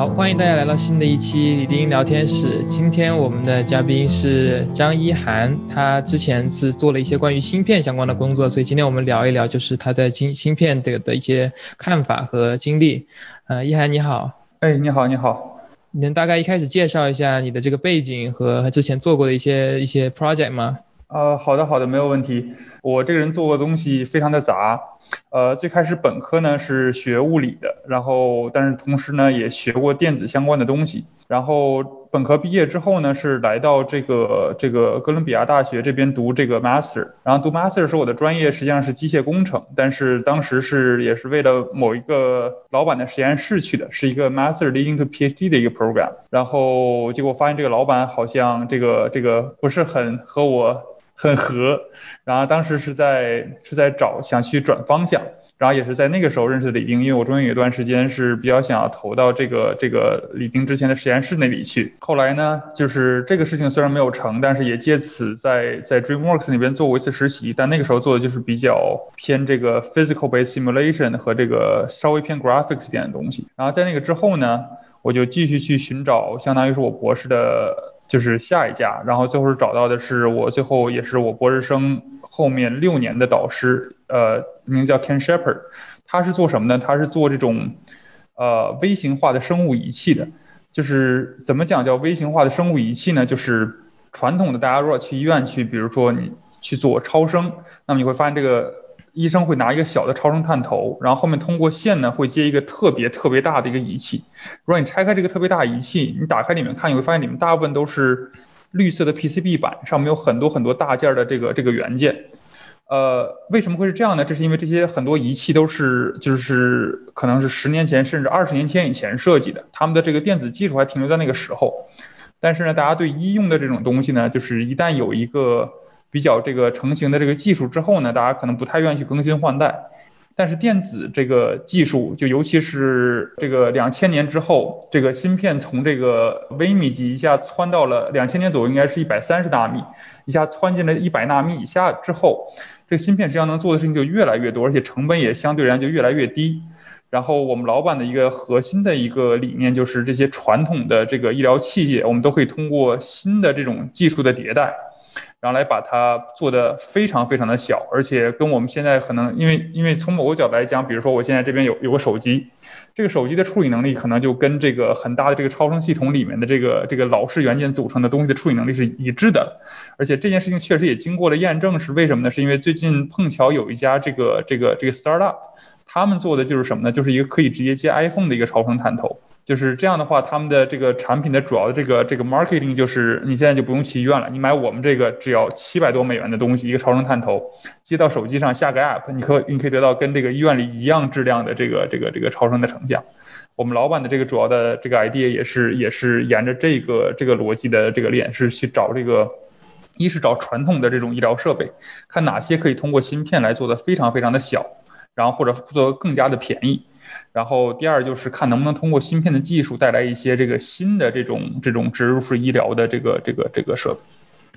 好，欢迎大家来到新的一期李丁聊天室。今天我们的嘉宾是张一涵，他之前是做了一些关于芯片相关的工作，所以今天我们聊一聊就是他在芯芯片的的一些看法和经历。呃，一涵你好。哎，你好，你好。你能大概一开始介绍一下你的这个背景和之前做过的一些一些 project 吗？呃，好的，好的，没有问题。我这个人做过东西非常的杂，呃，最开始本科呢是学物理的，然后但是同时呢也学过电子相关的东西，然后本科毕业之后呢是来到这个这个哥伦比亚大学这边读这个 master，然后读 master 时我的专业实际上是机械工程，但是当时是也是为了某一个老板的实验室去的，是一个 master leading to PhD 的一个 program，然后结果发现这个老板好像这个这个不是很和我。很合，然后当时是在是在找想去转方向，然后也是在那个时候认识的李丁，因为我中间有一段时间是比较想要投到这个这个李丁之前的实验室那里去，后来呢，就是这个事情虽然没有成，但是也借此在在 DreamWorks 那边做过一次实习，但那个时候做的就是比较偏这个 physical based simulation 和这个稍微偏 graphics 点的东西，然后在那个之后呢，我就继续去寻找，相当于是我博士的。就是下一家，然后最后是找到的是我最后也是我博士生后面六年的导师，呃，名叫 Ken Shepherd，他是做什么呢？他是做这种呃微型化的生物仪器的。就是怎么讲叫微型化的生物仪器呢？就是传统的大家如果去医院去，比如说你去做超声，那么你会发现这个。医生会拿一个小的超声探头，然后后面通过线呢会接一个特别特别大的一个仪器。如果你拆开这个特别大仪器，你打开里面看，你会发现里面大部分都是绿色的 PCB 板，上面有很多很多大件的这个这个元件。呃，为什么会是这样呢？这是因为这些很多仪器都是就是可能是十年前甚至二十年前以前设计的，他们的这个电子技术还停留在那个时候。但是呢，大家对医用的这种东西呢，就是一旦有一个比较这个成型的这个技术之后呢，大家可能不太愿意去更新换代。但是电子这个技术，就尤其是这个两千年之后，这个芯片从这个微米级一下窜到了两千年左右，应该是一百三十纳米，一下窜进了一百纳米以下之后，这个芯片实际上能做的事情就越来越多，而且成本也相对而言就越来越低。然后我们老板的一个核心的一个理念就是，这些传统的这个医疗器械，我们都可以通过新的这种技术的迭代。然后来把它做的非常非常的小，而且跟我们现在可能，因为因为从某个角度来讲，比如说我现在这边有有个手机，这个手机的处理能力可能就跟这个很大的这个超声系统里面的这个这个老式元件组成的东西的处理能力是一致的，而且这件事情确实也经过了验证，是为什么呢？是因为最近碰巧有一家这个这个这个 startup，他们做的就是什么呢？就是一个可以直接接 iPhone 的一个超声探头。就是这样的话，他们的这个产品的主要的这个这个 marketing 就是你现在就不用去医院了，你买我们这个只要七百多美元的东西，一个超声探头接到手机上下个 app，你可你可以得到跟这个医院里一样质量的这个这个这个超声的成像。我们老板的这个主要的这个 idea 也是也是沿着这个这个逻辑的这个链是去找这个，一是找传统的这种医疗设备，看哪些可以通过芯片来做的非常非常的小，然后或者做更加的便宜。然后第二就是看能不能通过芯片的技术带来一些这个新的这种这种植入式医疗的这个这个这个设备，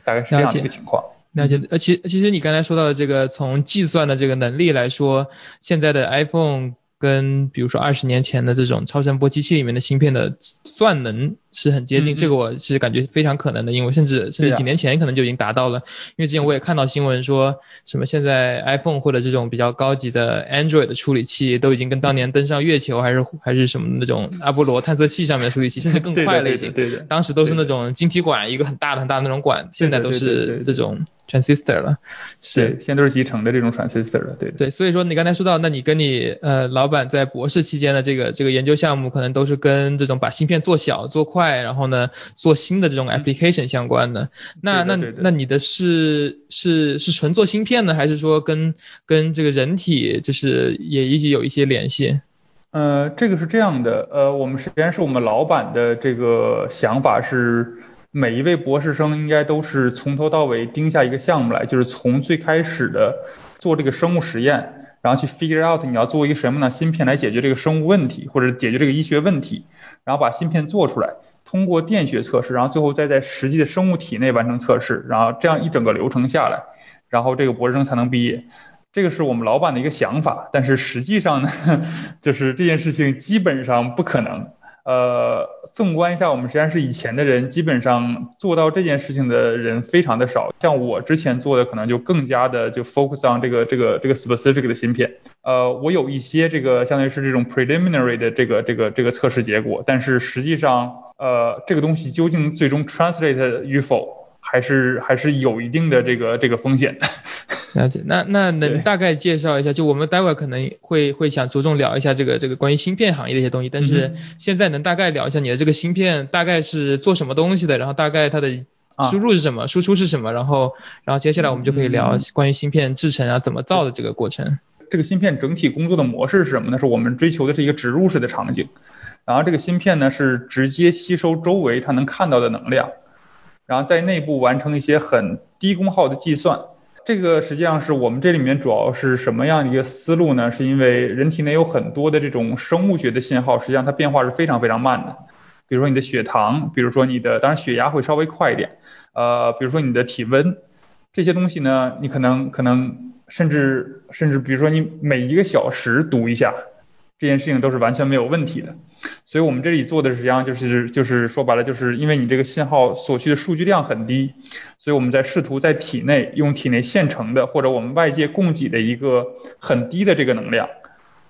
大概是这样的一个情况。了解。呃，其其实你刚才说到的这个从计算的这个能力来说，现在的 iPhone。跟比如说二十年前的这种超声波机器里面的芯片的算能是很接近，这个我是感觉非常可能的，因为甚至甚至几年前可能就已经达到了。因为之前我也看到新闻说什么现在 iPhone 或者这种比较高级的 Android 的处理器都已经跟当年登上月球还是还是什么那种阿波罗探测器上面的处理器甚至更快了已经。对对。当时都是那种晶体管一个很大的很大的那种管，现在都是这种。Transistor 了，是，现在都是集成的这种 transistor 了，对对，所以说你刚才说到，那你跟你呃老板在博士期间的这个这个研究项目，可能都是跟这种把芯片做小做快，然后呢做新的这种 application 相关的。那那那你的是是是纯做芯片呢，还是说跟跟这个人体就是也一直有一些联系？呃，这个是这样的，呃，我们实验室我们老板的这个想法是。每一位博士生应该都是从头到尾盯下一个项目来，就是从最开始的做这个生物实验，然后去 figure out 你要做一个什么呢芯片来解决这个生物问题，或者解决这个医学问题，然后把芯片做出来，通过电学测试，然后最后再在实际的生物体内完成测试，然后这样一整个流程下来，然后这个博士生才能毕业。这个是我们老板的一个想法，但是实际上呢，就是这件事情基本上不可能。呃，纵观一下我们实验室以前的人，基本上做到这件事情的人非常的少。像我之前做的，可能就更加的就 focus on 这个这个这个 specific 的芯片。呃，我有一些这个相当于是这种 preliminary 的这个这个这个测试结果，但是实际上，呃，这个东西究竟最终 translate 与否，还是还是有一定的这个这个风险。了解，那那能大概介绍一下？就我们待会儿可能会会想着重聊一下这个这个关于芯片行业的一些东西，但是现在能大概聊一下你的这个芯片大概是做什么东西的，然后大概它的输入是什么，输出是什么，然后然后接下来我们就可以聊关于芯片制成啊怎么造的这个过程。这个芯片整体工作的模式是什么呢？是我们追求的是一个植入式的场景，然后这个芯片呢是直接吸收周围它能看到的能量，然后在内部完成一些很低功耗的计算。这个实际上是我们这里面主要是什么样的一个思路呢？是因为人体内有很多的这种生物学的信号，实际上它变化是非常非常慢的。比如说你的血糖，比如说你的，当然血压会稍微快一点。呃，比如说你的体温，这些东西呢，你可能可能甚至甚至比如说你每一个小时读一下，这件事情都是完全没有问题的。所以我们这里做的实际上就是就是说白了，就是因为你这个信号所需的数据量很低。所以我们在试图在体内用体内现成的或者我们外界供给的一个很低的这个能量，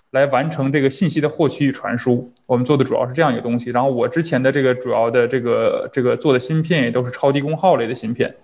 来完成这个信息的获取与传输。我们做的主要是这样一个东西。然后我之前的这个主要的这个这个做的芯片也都是超低功耗类的芯片，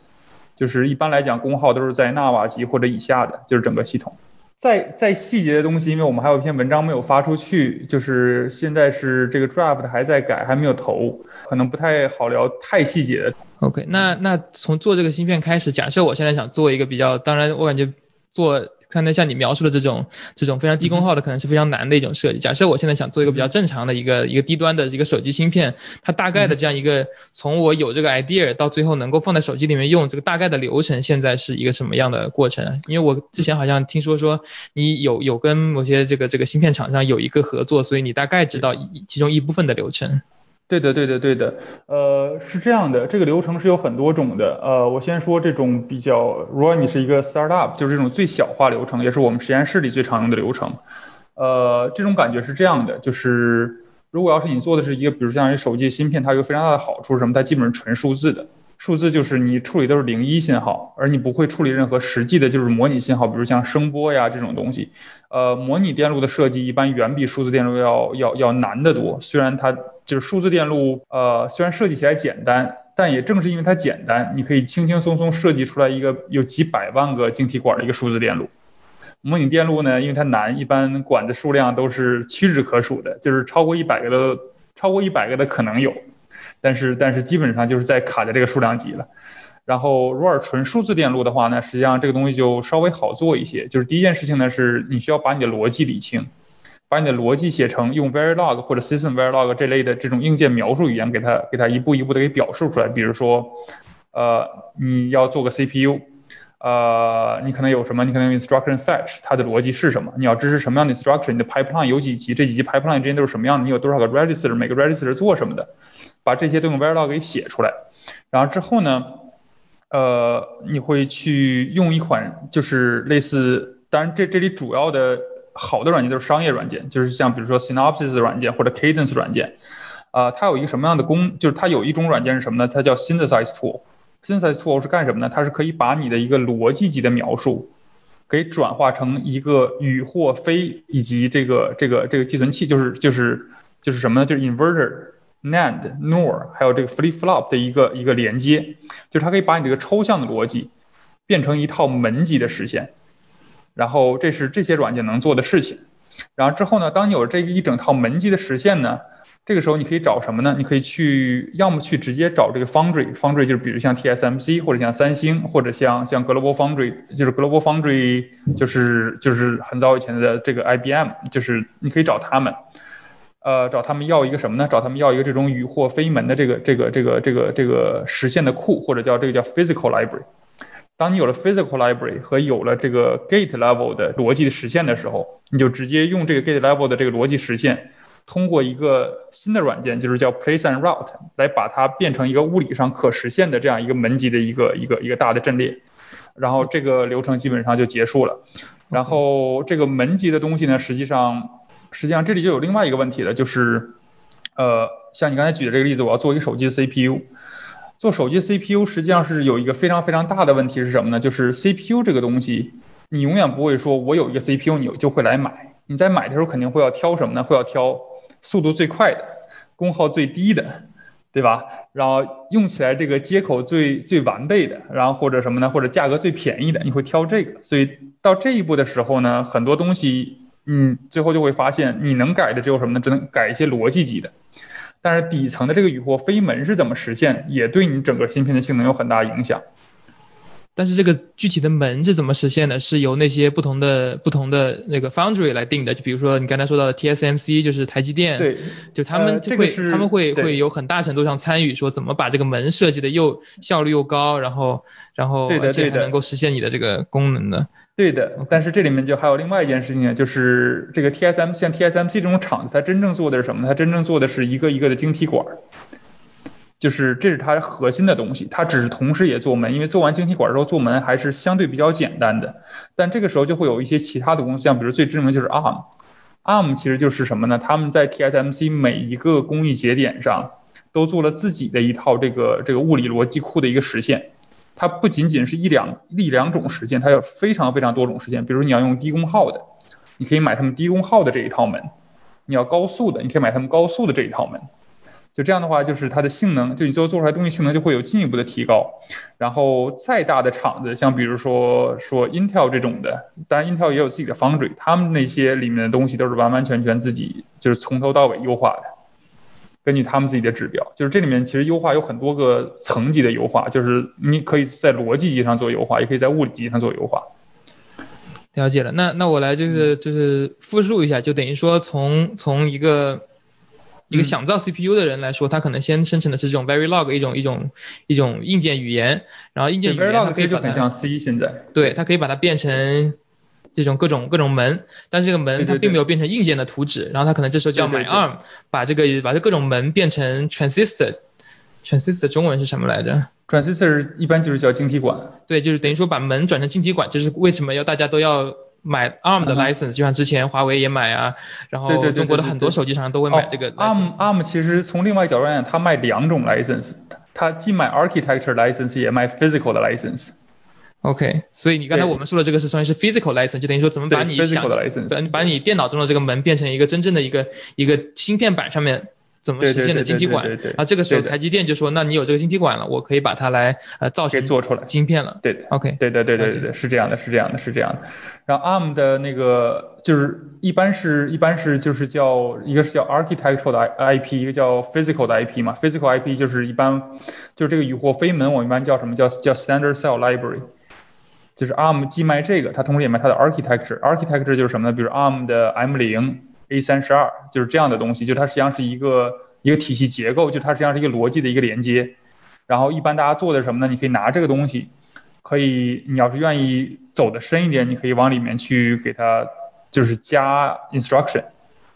就是一般来讲功耗都是在纳瓦级或者以下的，就是整个系统。在在细节的东西，因为我们还有一篇文章没有发出去，就是现在是这个 draft 还在改，还没有投，可能不太好聊太细节的。OK，那那从做这个芯片开始，假设我现在想做一个比较，当然我感觉做。看能像你描述的这种这种非常低功耗的，可能是非常难的一种设计。假设我现在想做一个比较正常的一个一个低端的一个手机芯片，它大概的这样一个从我有这个 idea 到最后能够放在手机里面用，这个大概的流程现在是一个什么样的过程？因为我之前好像听说说你有有跟某些这个这个芯片厂商有一个合作，所以你大概知道其中一部分的流程。对的，对的，对的，呃，是这样的，这个流程是有很多种的，呃，我先说这种比较，如果你是一个 startup，就是这种最小化流程，也是我们实验室里最常用的流程，呃，这种感觉是这样的，就是如果要是你做的是一个，比如像一手机芯片，它有非常大的好处是什么？它基本上纯数字的，数字就是你处理都是零一信号，而你不会处理任何实际的，就是模拟信号，比如像声波呀这种东西。呃，模拟电路的设计一般远比数字电路要要要难得多。虽然它就是数字电路，呃，虽然设计起来简单，但也正是因为它简单，你可以轻轻松松设计出来一个有几百万个晶体管的一个数字电路。模拟电路呢，因为它难，一般管子数量都是屈指可数的，就是超过一百个的，超过一百个的可能有，但是但是基本上就是在卡在这个数量级了。然后，如果纯数字电路的话呢，实际上这个东西就稍微好做一些。就是第一件事情呢，是你需要把你的逻辑理清，把你的逻辑写成用 Verilog 或者 System Verilog 这类的这种硬件描述语言，给它给它一步一步的给表述出来。比如说，呃，你要做个 CPU，呃，你可能有什么？你可能用 Instruction Fetch，它的逻辑是什么？你要支持什么样的 Instruction？你的 Pipeline 有几级？这几级 Pipeline 之间都是什么样的？你有多少个 Register？每个 Register 做什么的？把这些都用 Verilog 给写出来。然后之后呢？呃，你会去用一款就是类似，当然这这里主要的好的软件都是商业软件，就是像比如说 Synopsys 软件或者 Cadence 软件，啊，它有一个什么样的功，就是它有一种软件是什么呢？它叫 Synthesize Tool。Synthesize Tool 是干什么呢？它是可以把你的一个逻辑级的描述，给转化成一个与或非以及这个这个这个寄存器，就是就是就是什么呢？就是 Inverter。NAND、NOR 还有这个 Flip Flop 的一个一个连接，就是它可以把你这个抽象的逻辑变成一套门级的实现，然后这是这些软件能做的事情。然后之后呢，当你有这一整套门级的实现呢，这个时候你可以找什么呢？你可以去要么去直接找这个 Foundry，Foundry 就是比如像 TSMC 或者像三星或者像像 Global Foundry，就是 Global Foundry 就是就是很早以前的这个 IBM，就是你可以找他们。呃，找他们要一个什么呢？找他们要一个这种与或非门的这个这个这个这个这个实现的库，或者叫这个叫 physical library。当你有了 physical library 和有了这个 gate level 的逻辑实现的时候，你就直接用这个 gate level 的这个逻辑实现，通过一个新的软件，就是叫 place and route，来把它变成一个物理上可实现的这样一个门级的一个一个一个大的阵列，然后这个流程基本上就结束了。然后这个门级的东西呢，实际上。实际上这里就有另外一个问题了，就是，呃，像你刚才举的这个例子，我要做一个手机的 CPU。做手机 CPU 实际上是有一个非常非常大的问题是什么呢？就是 CPU 这个东西，你永远不会说我有一个 CPU 你就会来买。你在买的时候肯定会要挑什么呢？会要挑速度最快的、功耗最低的，对吧？然后用起来这个接口最最完备的，然后或者什么呢？或者价格最便宜的，你会挑这个。所以到这一步的时候呢，很多东西，嗯，最后就会发现你能改的只有什么呢？只能改一些逻辑级的。但是底层的这个雨或飞门是怎么实现，也对你整个芯片的性能有很大影响。但是这个具体的门是怎么实现的？是由那些不同的不同的那个 foundry 来定的。就比如说你刚才说到的 TSMC，就是台积电，对，就他们就会他们会会有很大程度上参与，说怎么把这个门设计的又效率又高，然后然后而且还能够实现你的这个功能的。对的，但是这里面就还有另外一件事情，就是这个 TSM 像 TSMC 这种厂子，它真正做的是什么？它真正做的是一个一个的晶体管。就是这是它核心的东西，它只是同时也做门，因为做完晶体管之后做门还是相对比较简单的。但这个时候就会有一些其他的公司，像比如最知名就是 ARM，ARM 其实就是什么呢？他们在 TSMC 每一个工艺节点上都做了自己的一套这个这个物理逻辑库的一个实现。它不仅仅是一两一两种实现，它有非常非常多种实现。比如你要用低功耗的，你可以买他们低功耗的这一套门；你要高速的，你可以买他们高速的这一套门。就这样的话，就是它的性能，就你最后做出来东西性能就会有进一步的提高。然后再大的厂子，像比如说说 Intel 这种的，当然 Intel 也有自己的 foundry，他们那些里面的东西都是完完全全自己就是从头到尾优化的，根据他们自己的指标。就是这里面其实优化有很多个层级的优化，就是你可以在逻辑级上做优化，也可以在物理级上做优化。了解了，那那我来就是就是复述一下，就等于说从从一个。一个想造 CPU 的人来说，他可能先生成的是这种 Verilog 一种一种一种硬件语言，然后硬件语言它可以把它像 C 现在，对，它可以把它变成这种各种各种门，但是这个门它并没有变成硬件的图纸，然后它可能这时候就要买 ARM，把这个把这各种门变成 transistor，transistor 中文是什么来着？transistor 一般就是叫晶体管，对，就是等于说把门转成晶体管，就是为什么要大家都要。买 ARM 的 license，就像之前华为也买啊，然后中国的很多手机厂商都会买这个 ARM。ARM 其实从另外一个角度来讲，它卖两种 license，它既卖 architecture license，也卖 physical 的 license。OK，所以你刚才我们说的这个是算是 physical license，就等于说怎么把你想把把你电脑中的这个门变成一个真正的一个一个芯片板上面。怎么实现的晶体管？啊，这个时候台积电就说，那你有这个晶体管了，我可以把它来呃造成做出来晶片了。对的，OK，对对对对对对，是这样的，是这样的，是这样的。然后 ARM 的那个就是一般是一般是就是叫一个是叫 architectural 的 IP，一个叫 physical 的 IP 嘛。physical IP 就是一般就是这个雨货飞门，我一般叫什么叫叫 standard cell library，就是 ARM 既卖这个，它同时也卖它的 architecture。architecture 就是什么呢？比如 ARM 的 M 零。A 三十二就是这样的东西，就它实际上是一个一个体系结构，就它实际上是一个逻辑的一个连接。然后一般大家做的什么呢？你可以拿这个东西，可以你要是愿意走的深一点，你可以往里面去给它就是加 instruction。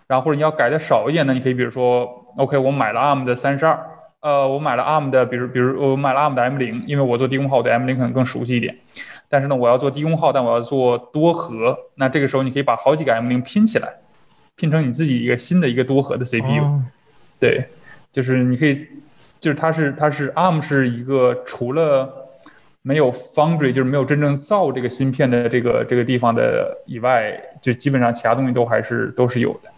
然后或者你要改的少一点呢，你可以比如说，OK，我买了 ARM 的三十二，呃，我买了 ARM 的，比如比如我买了 ARM 的 M 零，因为我做低功耗，我对 M 零可能更熟悉一点。但是呢，我要做低功耗，但我要做多核，那这个时候你可以把好几个 M 零拼起来。拼成你自己一个新的一个多核的 CPU，对，就是你可以，就是它是它是 ARM 是一个除了没有 foundry 就是没有真正造这个芯片的这个这个地方的以外，就基本上其他东西都还是都是有的。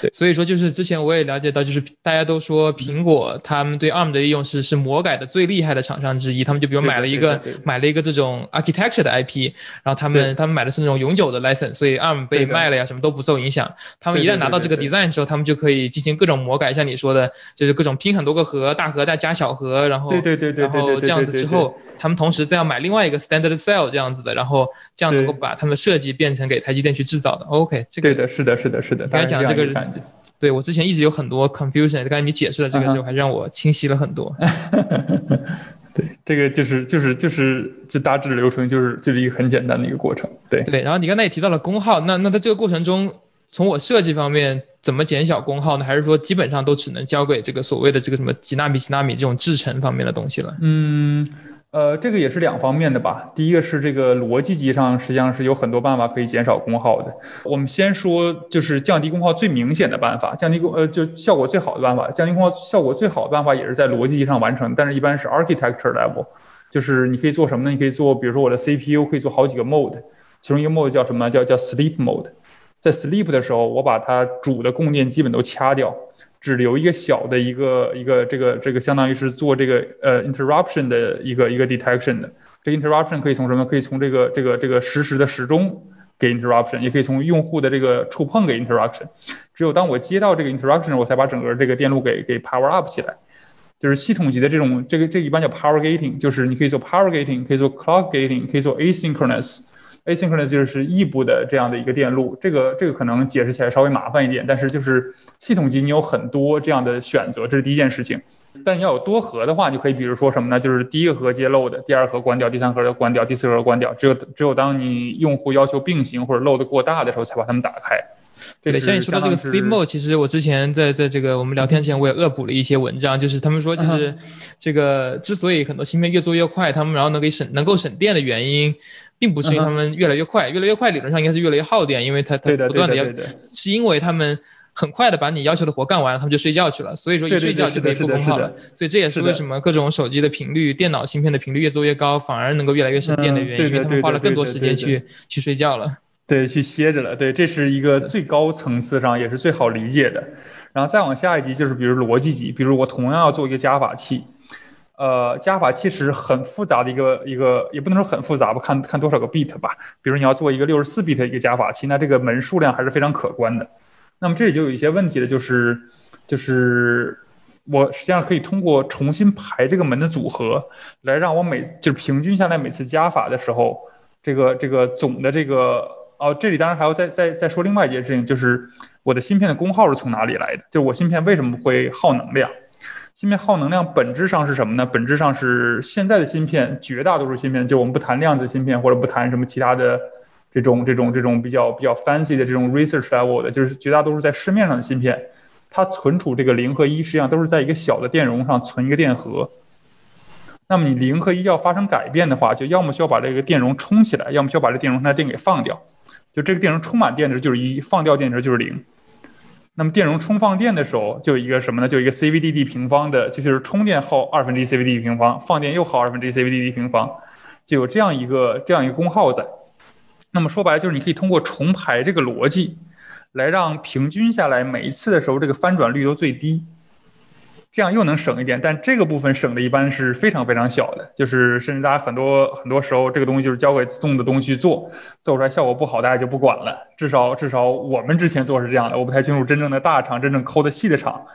对，所以说就是之前我也了解到，就是大家都说苹果他们对 ARM 的利用是是魔改的最厉害的厂商之一，他们就比如买了一个买了一个这种 architecture 的 IP，然后他们他们买的是那种永久的 license，所以 ARM 被卖了呀什么都不受影响。他们一旦拿到这个 design 之后，他们就可以进行各种魔改，像你说的，就是各种拼很多个核，大核再加小核，然后对对对对，然后这样子之后，他们同时再要买另外一个 standard cell 这样子的，然后这样能够把他们的设计变成给台积电去制造的。OK，这个对的，是的，是的，是的，刚才讲这个感觉。对我之前一直有很多 confusion，刚才你解释了这个之后，还让我清晰了很多。对，这个就是就是就是就大致的流程就是就是一个很简单的一个过程。对对，然后你刚才也提到了功耗，那那在这个过程中，从我设计方面怎么减小功耗呢？还是说基本上都只能交给这个所谓的这个什么几纳米几纳米这种制程方面的东西了？嗯，呃，这个也是两方面的吧。第一个是这个逻辑级上实际上是有很多办法可以减少功耗的。我们先说就是降低功耗最明显的办法，降低功呃就效果最好的办法，降低功耗效果最好的办法也是在逻辑级上完成，但是一般是 architecture level，就是你可以做什么呢？你可以做，比如说我的 CPU 可以做好几个 mode，其中一个 mode 叫什么？叫叫 sleep mode，在 sleep 的时候，我把它主的供电基本都掐掉。只留一个小的一个一个这个这个相当于是做这个呃 interruption 的一个一个 detection 的，这 interruption 可以从什么？可以从这个这个这个实时的时钟给 interruption，也可以从用户的这个触碰给 interruption。只有当我接到这个 interruption，我才把整个这个电路给给 power up 起来。就是系统级的这种这个这一般叫 power gating，就是你可以做 power gating，可以做 clock gating，可以做 asynchronous。Asynchronous 就是异步的这样的一个电路，这个这个可能解释起来稍微麻烦一点，但是就是系统级你有很多这样的选择，这是第一件事情。但你要有多核的话，就可以比如说什么呢？就是第一个核接漏的，第二核关掉，第三核要关掉，第四核关掉，只有只有当你用户要求并行或者漏的过大的时候，才把它们打开。对，像你说的这个 sleep mode，其实我之前在在这个我们聊天前我也恶补了一些文章，就是他们说其实这个之所以很多芯片越做越快，他们然后能给省能够省电的原因。并不是因为他们越来越快，越来越快理论上应该是越来越耗电，因为它它不断的要，是因为他们很快的把你要求的活干完了，他们就睡觉去了，所以说一睡觉就可以不功耗了，所以这也是为什么各种手机的频率、电脑芯片的频率越做越高，反而能够越来越省电的原因，因为他们花了更多时间去去睡觉了。对，去歇着了。对，这是一个最高层次上也是最好理解的。然后再往下一级就是比如逻辑级，比如我同样要做一个加法器。呃，加法器是很复杂的一个一个，也不能说很复杂吧，看看多少个 bit 吧。比如你要做一个六十四 bit 一个加法器，那这个门数量还是非常可观的。那么这里就有一些问题了，就是就是我实际上可以通过重新排这个门的组合，来让我每就是平均下来每次加法的时候，这个这个总的这个哦，这里当然还要再再再说另外一件事情，就是我的芯片的功耗是从哪里来的？就我芯片为什么会耗能量？芯片耗能量本质上是什么呢？本质上是现在的芯片，绝大多数芯片，就我们不谈量子芯片或者不谈什么其他的这种这种这种比较比较 fancy 的这种 research level 的，就是绝大多数在市面上的芯片，它存储这个零和一，实际上都是在一个小的电容上存一个电荷。那么你零和一要发生改变的话，就要么需要把这个电容充起来，要么需要把这电容上的电给放掉。就这个电容充满电的时候就是一，放掉电的时候就是零。那么电容充放电的时候，就一个什么呢？就一个 CVDD 平方的，就是充电耗二分之一 CVDD 平方，放电又耗二分之一 CVDD 平方，就有这样一个这样一个功耗在。那么说白了就是你可以通过重排这个逻辑，来让平均下来每一次的时候这个翻转率都最低。这样又能省一点，但这个部分省的一般是非常非常小的，就是甚至大家很多很多时候这个东西就是交给自动的东西去做，做出来效果不好大家就不管了。至少至少我们之前做是这样的，我不太清楚真正的大厂真正抠的细的厂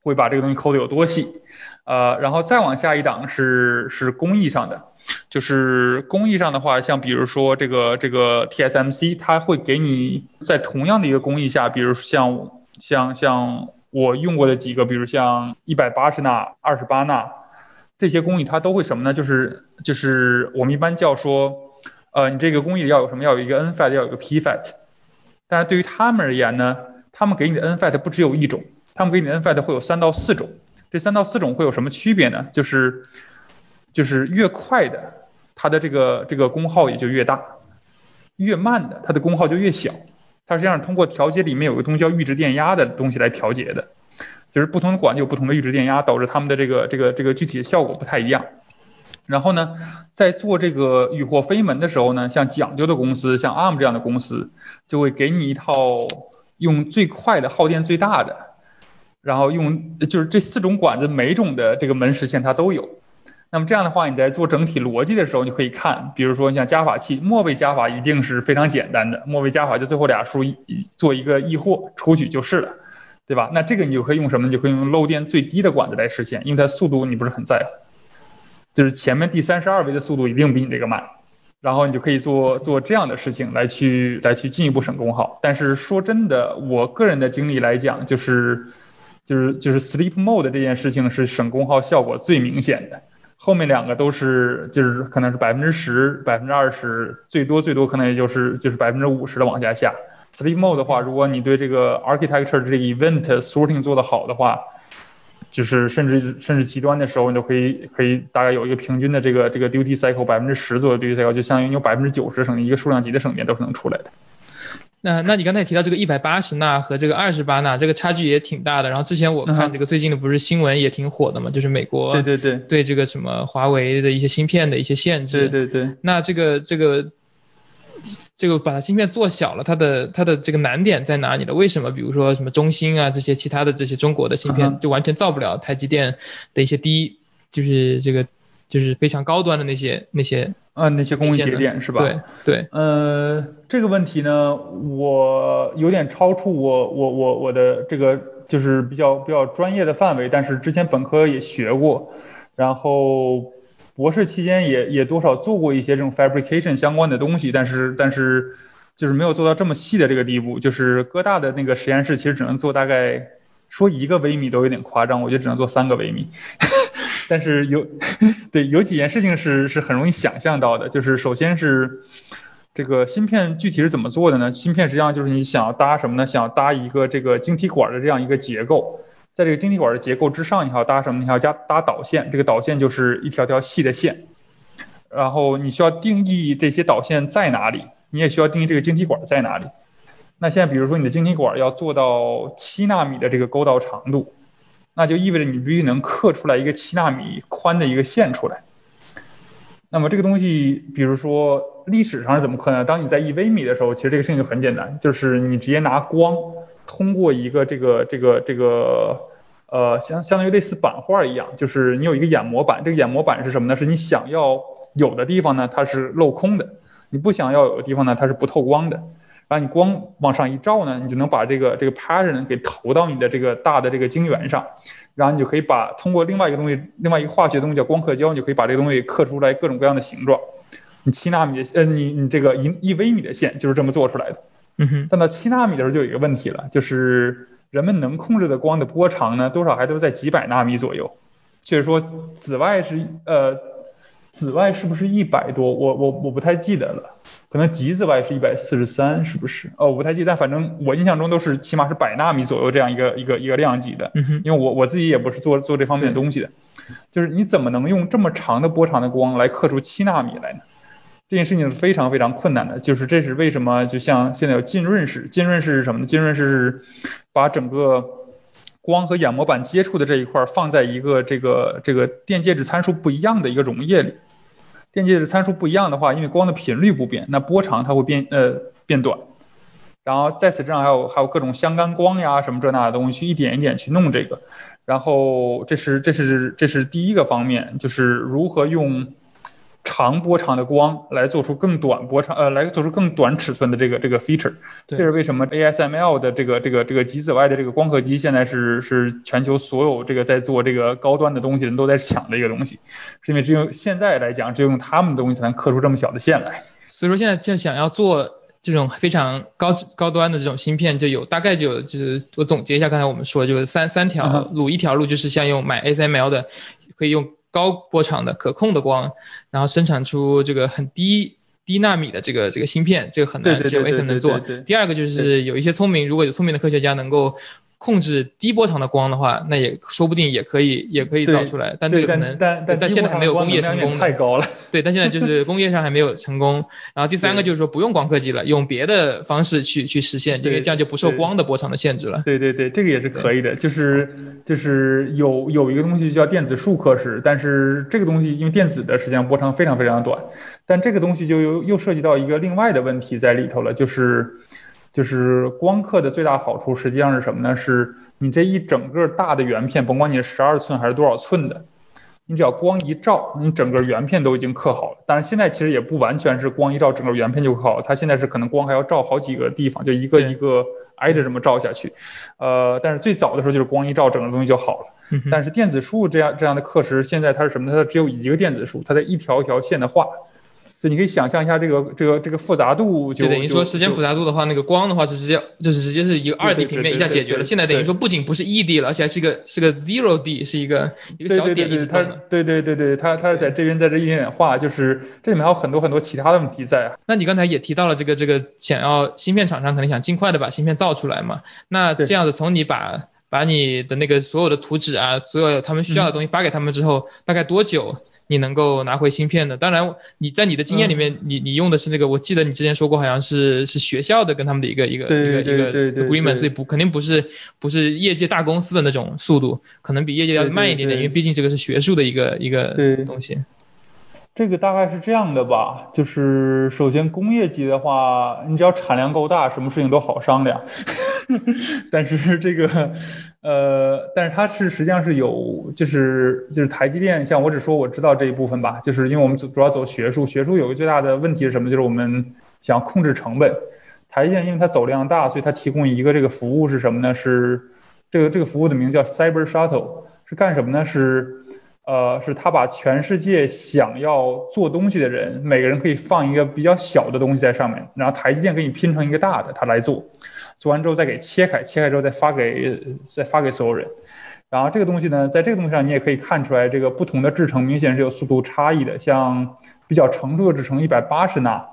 会把这个东西抠的有多细。呃，然后再往下一档是是工艺上的，就是工艺上的话，像比如说这个这个 TSMC，它会给你在同样的一个工艺下，比如像像像。我用过的几个，比如像一百八十纳、二十八纳这些工艺，它都会什么呢？就是就是我们一般叫说，呃，你这个工艺要有什么？要有一个 N FET，要有一个 P FET。但是对于他们而言呢，他们给你的 N FET 不只有一种，他们给你的 N FET 会有三到四种。这三到四种会有什么区别呢？就是就是越快的，它的这个这个功耗也就越大；越慢的，它的功耗就越小。它实际上通过调节里面有个东西叫阈值电压的东西来调节的，就是不同的管有不同的阈值电压，导致它们的这个这个这个具体的效果不太一样。然后呢，在做这个与货飞门的时候呢，像讲究的公司，像 ARM 这样的公司，就会给你一套用最快的、耗电最大的，然后用就是这四种管子每种的这个门实现它都有。那么这样的话，你在做整体逻辑的时候，你可以看，比如说你像加法器，末位加法一定是非常简单的，末位加法就最后俩数做一个异或出去就是了，对吧？那这个你就可以用什么？你就可以用漏电最低的管子来实现，因为它速度你不是很在乎，就是前面第三十二位的速度一定比你这个慢，然后你就可以做做这样的事情来去来去进一步省功耗。但是说真的，我个人的经历来讲，就是就是就是 sleep mode 这件事情是省功耗效果最明显的。后面两个都是，就是可能是百分之十、百分之二十，最多最多可能也就是就是百分之五十的往下下。Sleep mode 的话，如果你对这个 architecture 这个 event sorting 做得好的话，就是甚至甚至极端的时候，你都可以可以大概有一个平均的这个这个 duty cycle 百分之十左右 duty cycle，就相当于有百分之九十省一个数量级的省电都是能出来的。那那你刚才提到这个一百八十纳和这个二十八纳，这个差距也挺大的。然后之前我看这个最近的不是新闻也挺火的嘛，就是美国对对对对这个什么华为的一些芯片的一些限制。对对对。那这个这个这个把它芯片做小了，它的它的这个难点在哪里呢？为什么比如说什么中兴啊这些其他的这些中国的芯片就完全造不了台积电的一些低就是这个就是非常高端的那些那些。嗯，那些工艺节点是吧？对对。呃，这个问题呢，我有点超出我我我我的这个就是比较比较专业的范围，但是之前本科也学过，然后博士期间也也多少做过一些这种 fabrication 相关的东西，但是但是就是没有做到这么细的这个地步，就是哥大的那个实验室其实只能做大概说一个微米都有点夸张，我觉得只能做三个微米。但是有，对，有几件事情是是很容易想象到的，就是首先是这个芯片具体是怎么做的呢？芯片实际上就是你想要搭什么呢？想要搭一个这个晶体管的这样一个结构，在这个晶体管的结构之上，你还要搭什么？你还要加搭导线，这个导线就是一条条细的线，然后你需要定义这些导线在哪里，你也需要定义这个晶体管在哪里。那现在比如说你的晶体管要做到七纳米的这个沟道长度。那就意味着你必须能刻出来一个七纳米宽的一个线出来。那么这个东西，比如说历史上是怎么刻呢？当你在一微米的时候，其实这个事情就很简单，就是你直接拿光通过一个这个这个这个呃相相当于类似版画一样，就是你有一个眼模板，这个眼模板是什么呢？是你想要有的地方呢，它是镂空的；你不想要有的地方呢，它是不透光的。然后你光往上一照呢，你就能把这个这个 pattern 给投到你的这个大的这个晶圆上，然后你就可以把通过另外一个东西，另外一个化学东西叫光刻胶，你就可以把这个东西刻出来各种各样的形状。你七纳米的，呃，你你这个一一微米的线就是这么做出来的。嗯哼。但到七纳米的时候就有一个问题了，就是人们能控制的光的波长呢，多少还都在几百纳米左右。就是说紫外是呃，紫外是不是一百多？我我我不太记得了。可能极紫外是一百四十三，是不是？哦，我不太记得，但反正我印象中都是起码是百纳米左右这样一个一个一个量级的。嗯哼。因为我我自己也不是做做这方面的东西的，就是你怎么能用这么长的波长的光来刻出七纳米来呢？这件事情是非常非常困难的，就是这是为什么？就像现在有浸润式，浸润式是什么呢？浸润式是把整个光和眼膜板接触的这一块放在一个这个这个电介质参数不一样的一个溶液里。电介质参数不一样的话，因为光的频率不变，那波长它会变呃变短。然后在此之上还有还有各种相干光呀什么这那的东西，去一点一点去弄这个。然后这是这是这是第一个方面，就是如何用。长波长的光来做出更短波长，呃，来做出更短尺寸的这个这个 feature，这是为什么 ASML 的这个这个这个极紫外的这个光刻机现在是是全球所有这个在做这个高端的东西人都在抢的一个东西，是因为只有现在来讲，只有用他们的东西才能刻出这么小的线来。所以说现在就想要做这种非常高高端的这种芯片，就有大概就有就是我总结一下刚才我们说就是三三条路，一条路就是像用买 ASML 的可以用。高波长的可控的光，然后生产出这个很低低纳米的这个这个芯片，这个很难只有 A 森能做。第二个就是有一些聪明，如果有聪明的科学家能够。控制低波长的光的话，那也说不定也可以，也可以造出来。但这个可能，但但现在还没有工业成功。太高了。对，但现在就是工业上还没有成功。然后第三个就是说不用光刻机了，用别的方式去去实现，因为这样就不受光的波长的限制了。对对对，这个也是可以的。就是就是有有一个东西叫电子束刻式，但是这个东西因为电子的实际上波长非常非常短，但这个东西就又又涉及到一个另外的问题在里头了，就是。就是光刻的最大好处实际上是什么呢？是你这一整个大的圆片，甭管你是十二寸还是多少寸的，你只要光一照，你整个圆片都已经刻好了。但是现在其实也不完全是光一照整个圆片就刻好，它现在是可能光还要照好几个地方，就一个一个挨着这么照下去。呃，但是最早的时候就是光一照整个东西就好了。但是电子书这样这样的刻时，现在它是什么呢？它只有一个电子书，它在一条一条线的画。就你可以想象一下这个这个这个复杂度，就等于说时间复杂度的话，那个光的话是直接就是直接是一个二 D 平面一下解决了。现在等于说不仅不是一 D 了，而且还是个是个 zero D，是一个一个小点一直动的。对对对对，它它是在这边在这一点点画，就是这里面还有很多很多其他的问题在。那你刚才也提到了这个这个想要芯片厂商可能想尽快的把芯片造出来嘛？那这样子从你把把你的那个所有的图纸啊，所有他们需要的东西发给他们之后，大概多久你能够拿回芯片的？当然，你在你的经验里面，你你用的是那个，我记得你之前说过，好像是是学校的跟他们的一个一个一个一个 agreement，所以不肯定不是不是业界大公司的那种速度，可能比业界要慢一点点，因为毕竟这个是学术的一个一个东西。这个大概是这样的吧，就是首先工业级的话，你只要产量够大，什么事情都好商量。但是这个，呃，但是它是实际上是有，就是就是台积电，像我只说我知道这一部分吧，就是因为我们主主要走学术，学术有个最大的问题是什么？就是我们想控制成本。台积电因为它走量大，所以它提供一个这个服务是什么呢？是这个这个服务的名字叫 Cyber Shuttle，是干什么呢？是呃，是他把全世界想要做东西的人，每个人可以放一个比较小的东西在上面，然后台积电给你拼成一个大的，他来做，做完之后再给切开，切开之后再发给再发给所有人。然后这个东西呢，在这个东西上你也可以看出来，这个不同的制程明显是有速度差异的。像比较成熟的制程一百八十纳，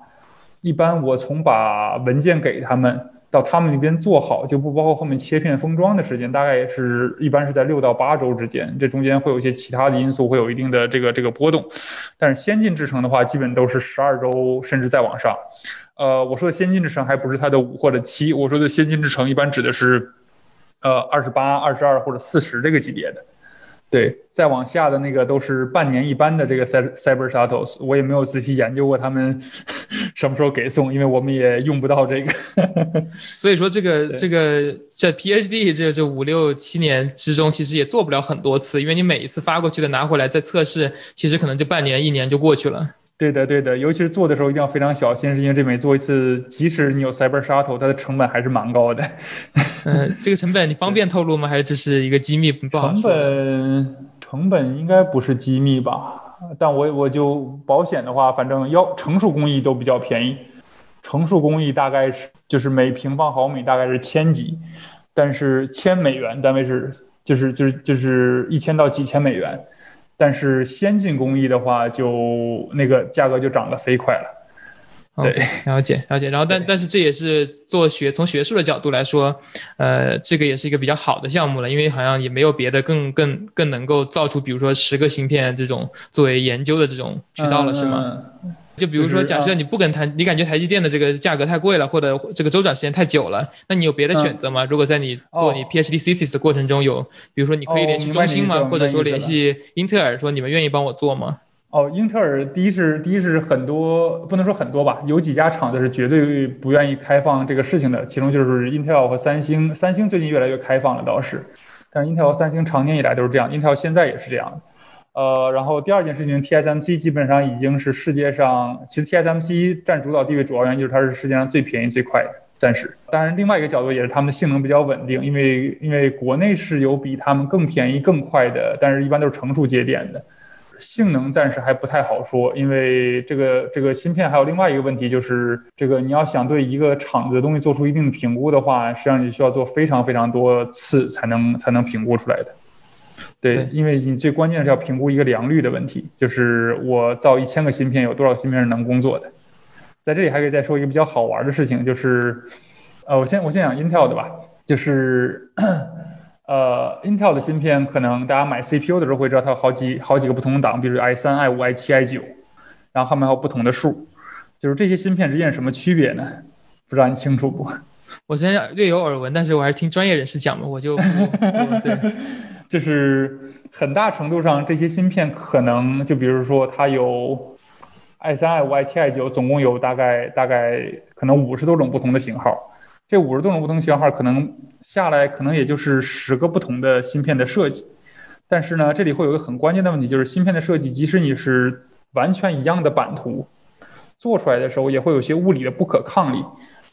一般我从把文件给他们。到他们那边做好就不包括后面切片封装的时间，大概也是一般是在六到八周之间，这中间会有一些其他的因素，会有一定的这个这个波动。但是先进制程的话，基本都是十二周甚至再往上。呃，我说的先进制程还不是它的五或者七，我说的先进制程一般指的是呃二十八、二十二或者四十这个级别的。对，再往下的那个都是半年一班的这个 Cyber Shuttles，我也没有仔细研究过他们 什么时候给送，因为我们也用不到这个。所以说这个这个在 PhD 这这五六七年之中，其实也做不了很多次，因为你每一次发过去的拿回来再测试，其实可能就半年一年就过去了。对的，对的，尤其是做的时候一定要非常小心，是因为这每做一次，即使你有 Cyber Shuttle，它的成本还是蛮高的。嗯，这个成本你方便透露吗？还是这是一个机密？不好成本成本应该不是机密吧？但我我就保险的话，反正要成熟工艺都比较便宜，成熟工艺大概是就是每平方毫米大概是千几，但是千美元单位是就是就是就是一千到几千美元。但是先进工艺的话，就那个价格就涨得飞快了。对，了解了解。然后但但是这也是做学从学术的角度来说，呃，这个也是一个比较好的项目了，因为好像也没有别的更更更能够造出，比如说十个芯片这种作为研究的这种渠道了，是吗？就比如说，假设你不跟台，你感觉台积电的这个价格太贵了，或者这个周转时间太久了，那你有别的选择吗？如果在你做你 PhD thesis 的过程中有，比如说你可以联系中兴吗？或者说联系英特尔，说你们愿意帮我做吗？哦，英特尔第一是第一是很多不能说很多吧，有几家厂子是绝对不愿意开放这个事情的，其中就是 Intel 和三星，三星最近越来越开放了倒是，但是 Intel 三星常年以来都是这样，Intel 现在也是这样。呃，然后第二件事情，TSMC 基本上已经是世界上，其实 TSMC 占主导地位，主要原因就是它是世界上最便宜最快的，暂时。当然，另外一个角度也是他们的性能比较稳定，因为因为国内是有比他们更便宜更快的，但是一般都是成熟节点的，性能暂时还不太好说，因为这个这个芯片还有另外一个问题就是，这个你要想对一个厂子的东西做出一定的评估的话，实际上你需要做非常非常多次才能才能评估出来的。对，因为你最关键是要评估一个良率的问题，就是我造一千个芯片，有多少芯片是能工作的。在这里还可以再说一个比较好玩的事情，就是呃，我先我先讲 Intel 的吧，就是 呃，Intel 的芯片可能大家买 CPU 的时候会知道它有好几好几个不同的档，比如 i 三、i 五、i 七、i 九，然后后面还有不同的数，就是这些芯片之间有什么区别呢？不知道你清楚不？我虽然略有耳闻，但是我还是听专业人士讲嘛，我就 对。就是很大程度上，这些芯片可能就比如说它有 i 三、i 五、i 七、i 九，总共有大概大概可能五十多种不同的型号。这五十多种不同型号可能下来可能也就是十个不同的芯片的设计。但是呢，这里会有一个很关键的问题，就是芯片的设计，即使你是完全一样的版图，做出来的时候也会有些物理的不可抗力。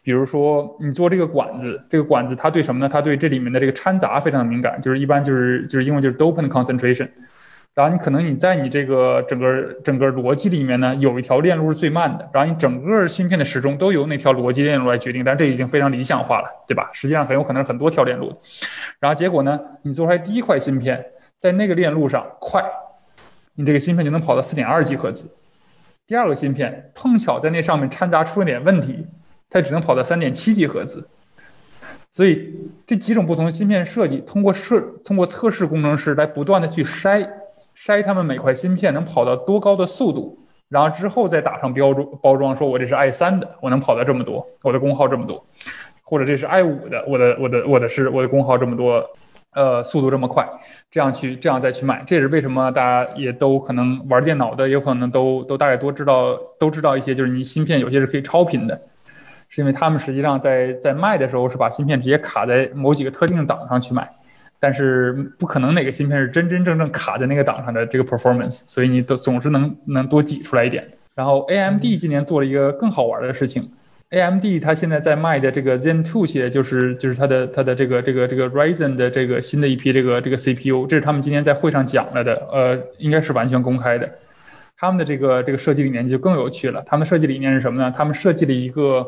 比如说你做这个管子，这个管子它对什么呢？它对这里面的这个掺杂非常的敏感，就是一般就是就是英文就是 d o p a n concentration。然后你可能你在你这个整个整个逻辑里面呢，有一条链路是最慢的，然后你整个芯片的时钟都由那条逻辑链路来决定，但这已经非常理想化了，对吧？实际上很有可能是很多条链路。然后结果呢，你做出来第一块芯片在那个链路上快，你这个芯片就能跑到四点二 G 赫兹。第二个芯片碰巧在那上面掺杂出了点问题。它只能跑到三点七吉赫兹，所以这几种不同的芯片设计，通过设通过测试工程师来不断的去筛筛他们每块芯片能跑到多高的速度，然后之后再打上标装包装，说我这是 i 三的，我能跑到这么多，我的功耗这么多，或者这是 i 五的，我的我的我的是我的功耗这么多。呃，速度这么快，这样去这样再去买，这也是为什么大家也都可能玩电脑的，有可能都都大概都知道都知道一些，就是你芯片有些是可以超频的，是因为他们实际上在在卖的时候是把芯片直接卡在某几个特定的档上去卖，但是不可能哪个芯片是真真正正卡在那个档上的这个 performance，所以你都总是能能多挤出来一点。然后 AMD 今年做了一个更好玩的事情。AMD 它现在在卖的这个 Zen 2系列，就是就是它的它的这个这个这个 Ryzen 的这个新的一批这个这个 CPU，这是他们今天在会上讲了的，呃，应该是完全公开的。他们的这个这个设计理念就更有趣了，他们设计理念是什么呢？他们设计了一个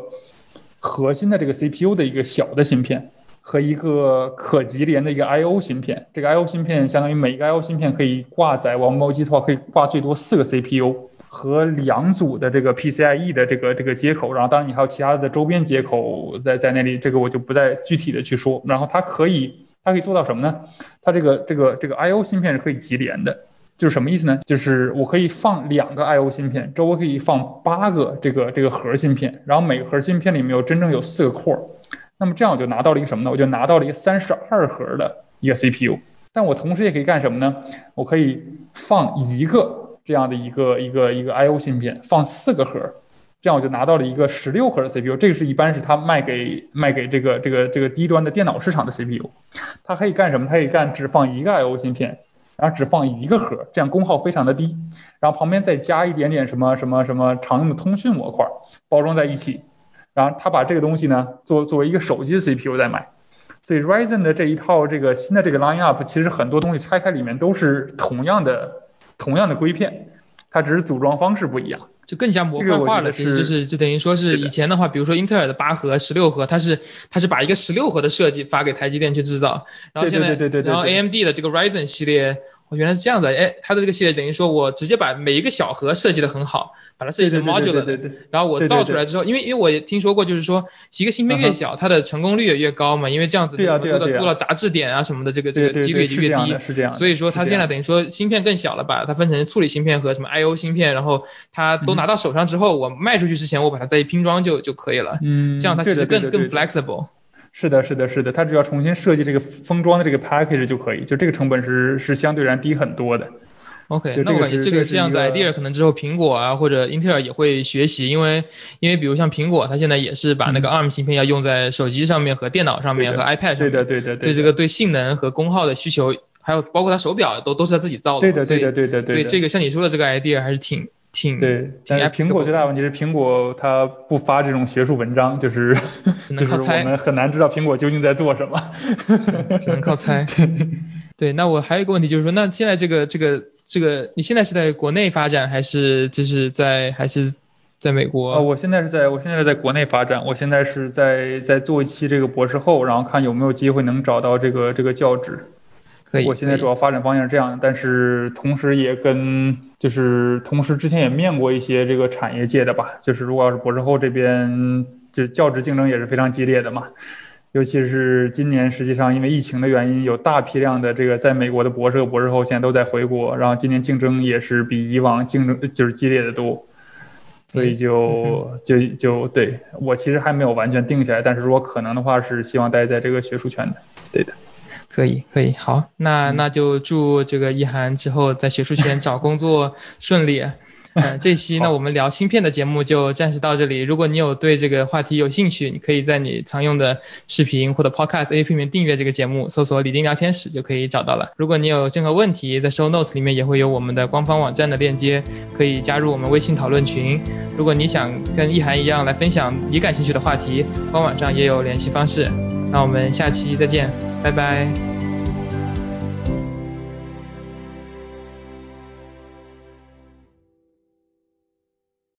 核心的这个 CPU 的一个小的芯片和一个可级联的一个 I/O 芯片，这个 I/O 芯片相当于每一个 I/O 芯片可以挂载，我们猫机的话可以挂最多四个 CPU。和两组的这个 PCIe 的这个这个接口，然后当然你还有其他的周边接口在在那里，这个我就不再具体的去说。然后它可以它可以做到什么呢？它这个这个这个 I/O 芯片是可以级联的，就是什么意思呢？就是我可以放两个 I/O 芯片，周围可以放八个这个这个核芯片，然后每个核芯片里面有真正有四个 core，那么这样我就拿到了一个什么呢？我就拿到了一个三十二核的一个 CPU，但我同时也可以干什么呢？我可以放一个。这样的一个一个一个 I/O 芯片放四个核，这样我就拿到了一个十六核的 CPU。这个是一般是它卖给卖给这个这个这个低端的电脑市场的 CPU。它可以干什么？它可以干只放一个 I/O 芯片，然后只放一个核，这样功耗非常的低。然后旁边再加一点点什么什么什么常用的通讯模块包装在一起。然后他把这个东西呢作作为一个手机的 CPU 在卖。所以 Ryzen 的这一套这个新的这个 Line Up 其实很多东西拆开里面都是同样的。同样的硅片，它只是组装方式不一样，就更加模块化了。其实就是就等于说是以前的话，比如说英特尔的八核、十六核，它是它是把一个十六核的设计发给台积电去制造，然后现在然后 AMD 的这个 Ryzen 系列。原来是这样子，哎，它的这个系列等于说我直接把每一个小盒设计的很好，把它设计成 modular 的，然后我造出来之后，因为因为我也听说过，就是说一个芯片越小，它的成功率也越高嘛，因为这样子多的多了杂质点啊什么的，这个这个几率就越低，是这样所以说它现在等于说芯片更小了，把它分成处理芯片和什么 I/O 芯片，然后它都拿到手上之后，我卖出去之前我把它再一拼装就就可以了，嗯，这样它其实更更 flexible。是的，是的，是的，它只要重新设计这个封装的这个 package 就可以，就这个成本是是相对然低很多的。OK，那我感觉这个这样的 idea 可能之后苹果啊或者英特尔也会学习，因为因为比如像苹果，它现在也是把那个 ARM 芯片要用在手机上面和电脑上面和 iPad 上面，对的对的对这个对性能和功耗的需求，还有包括它手表都都是他自己造的，对的对的对的对所以这个像你说的这个 idea 还是挺。挺对，但是苹果最大的问题是苹果它不发这种学术文章，就是 就是我们很难知道苹果究竟在做什么，只能靠猜。对，那我还有一个问题就是说，那现在这个这个这个，你现在是在国内发展还是就是在还是在美国？啊，我现在是在我现在是在国内发展，我现在是在在做一期这个博士后，然后看有没有机会能找到这个这个教职。我现在主要发展方向是这样，但是同时也跟就是同时之前也面过一些这个产业界的吧，就是如果要是博士后这边就教职竞争也是非常激烈的嘛，尤其是今年实际上因为疫情的原因，有大批量的这个在美国的博士和博士后现在都在回国，然后今年竞争也是比以往竞争就是激烈的多，所以就就就对我其实还没有完全定下来，但是如果可能的话是希望待在这个学术圈的，对的。可以可以，好，那那就祝这个一涵之后在学术圈找工作 顺利。嗯，这期呢我们聊芯片的节目就暂时到这里。如果你有对这个话题有兴趣，你可以在你常用的视频或者 Podcast A P P 里面订阅这个节目，搜索李丁聊天室就可以找到了。如果你有任何问题，在 Show Notes 里面也会有我们的官方网站的链接，可以加入我们微信讨论群。如果你想跟一涵一样来分享你感兴趣的话题，官网上也有联系方式。那我们下期再见。拜拜。